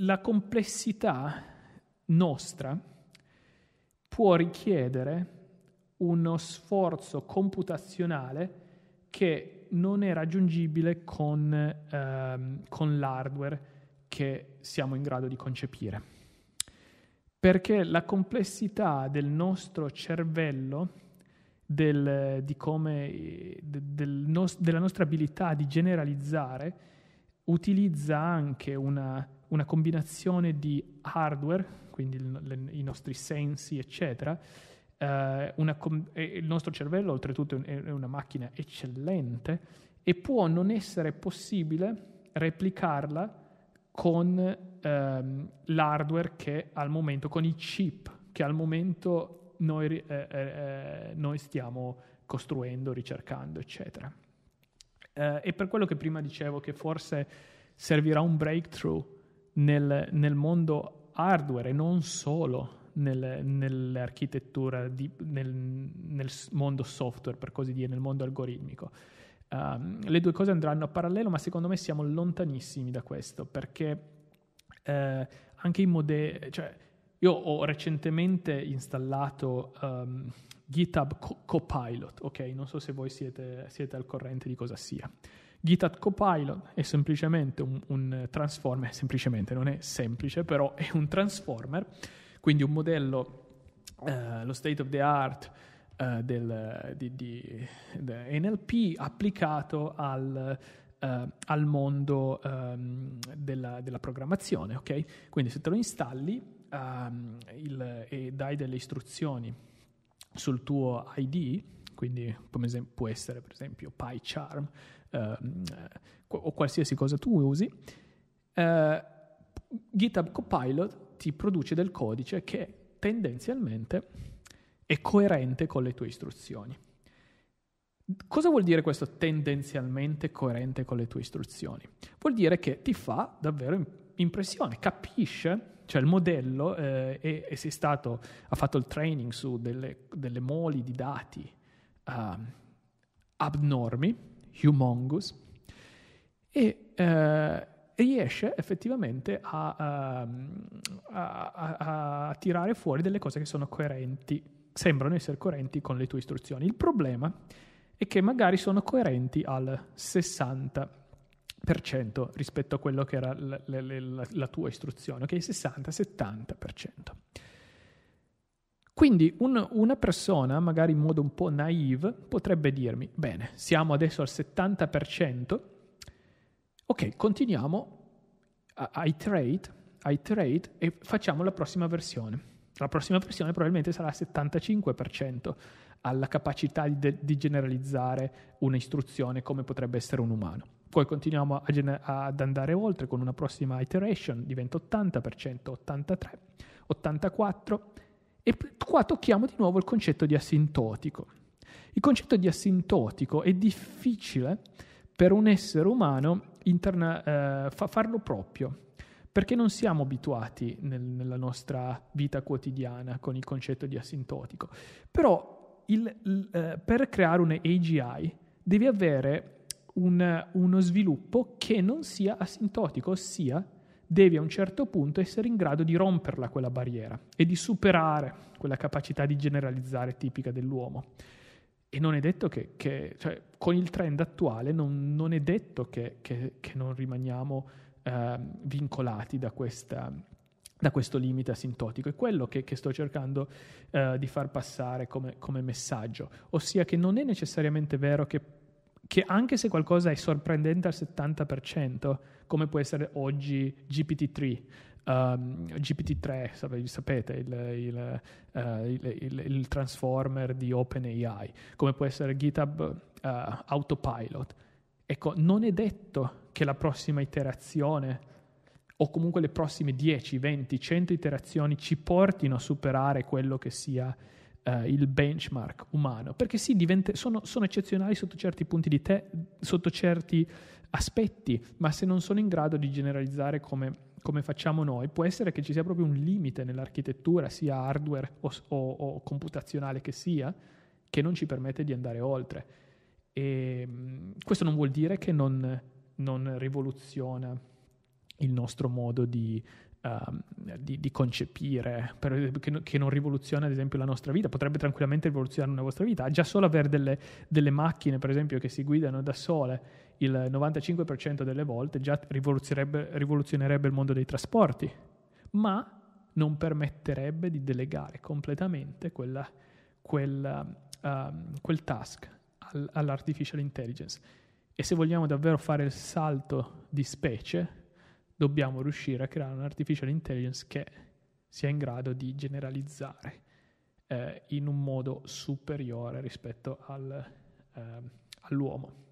la complessità nostra può richiedere uno sforzo computazionale che non è raggiungibile con, ehm, con l'hardware che siamo in grado di concepire. Perché la complessità del nostro cervello, del, come, del nos, della nostra abilità di generalizzare, utilizza anche una, una combinazione di hardware, quindi il, le, i nostri sensi, eccetera. Uh, una, il nostro cervello, oltretutto, è una macchina eccellente e può non essere possibile replicarla con ehm, l'hardware che al momento, con i chip che al momento noi, eh, eh, eh noi stiamo costruendo, ricercando, eccetera. Eh, e per quello che prima dicevo che forse servirà un breakthrough nel, nel mondo hardware e non solo nel, nell'architettura, di, nel, nel, mondo software, per così dire, nel mondo algoritmico. Um, le due cose andranno a parallelo, ma secondo me siamo lontanissimi da questo, perché eh, anche i modelli, cioè, io ho recentemente installato um, GitHub Co- Copilot, ok? Non so se voi siete, siete, al corrente di cosa sia. GitHub Copilot è semplicemente un, un transformer, semplicemente non è semplice, però è un transformer, quindi un modello, uh, lo state of the art, uh, del, di, di, di NLP applicato al, uh, al mondo um, della, della, programmazione. Okay? Quindi se te lo installi um, il, e dai delle istruzioni sul tuo ID, quindi può essere per esempio PyCharm um, o qualsiasi cosa tu usi, uh, GitHub Copilot ti produce del codice che tendenzialmente è coerente con le tue istruzioni. Cosa vuol dire questo tendenzialmente coerente con le tue istruzioni? Vuol dire che ti fa davvero impressione, capisce, cioè il modello eh, e, e stato, ha fatto il training su delle, delle moli di dati uh, abnormi, humongous, e uh, riesce effettivamente a, uh, a, a, a tirare fuori delle cose che sono coerenti sembrano essere coerenti con le tue istruzioni. Il problema è che magari sono coerenti al 60% rispetto a quello che era la, la, la, la tua istruzione, ok? 60-70%. Quindi un, una persona, magari in modo un po' naive, potrebbe dirmi, bene, siamo adesso al 70%, ok, continuiamo a, iterate, iterate e facciamo la prossima versione. La prossima versione probabilmente sarà 75% alla capacità di, de- di generalizzare un'istruzione come potrebbe essere un umano. Poi continuiamo ad andare oltre con una prossima iteration, diventa 80%, 83%, 84% e qua tocchiamo di nuovo il concetto di asintotico. Il concetto di asintotico è difficile per un essere umano interna- eh, fa- farlo proprio perché non siamo abituati nel, nella nostra vita quotidiana con il concetto di asintotico. Però il, il, eh, per creare un AGI devi avere un, uno sviluppo che non sia asintotico, ossia devi a un certo punto essere in grado di romperla quella barriera e di superare quella capacità di generalizzare tipica dell'uomo. E non è detto che, che cioè, con il trend attuale non, non è detto che, che, che non rimaniamo eh, vincolati da, questa, da, questo limite asintotico. È quello che, sto cercando eh, di far passare come, come, messaggio, ossia che non è necessariamente vero che, che anche se qualcosa è sorprendente al 70%, come può essere oggi GPT-3, Um, ehm, GPT-3, sapete, il, il, uh, il, il, transformer di OpenAI, come può essere GitHub uh, Autopilot. Ecco, non è detto che la prossima iterazione o comunque le prossime 10, 20, 100 iterazioni ci portino a superare quello che sia uh, il benchmark umano, perché sì, diventa, sono, sono, eccezionali sotto certi punti di te, sotto certi aspetti, ma se non sono in grado di generalizzare come, come facciamo noi, può essere che ci sia proprio un limite nell'architettura, sia hardware o, o, o computazionale che sia, che non ci permette di andare oltre. E questo non vuol dire che non non rivoluziona il nostro modo di, uh, di, di concepire, per, che, che, non rivoluziona ad esempio la nostra vita, potrebbe tranquillamente rivoluzionare la vostra vita. Già solo avere delle, delle macchine, per esempio, che si guidano da sole il 95% delle volte già rivoluzionerebbe, rivoluzionerebbe il mondo dei trasporti, ma non permetterebbe di delegare completamente quella, quella, uh, quel task all, all'artificial intelligence. E se vogliamo davvero fare il salto di specie, dobbiamo riuscire a creare un'artificial intelligence che sia in grado di generalizzare eh, in un modo superiore rispetto al, eh, all'uomo.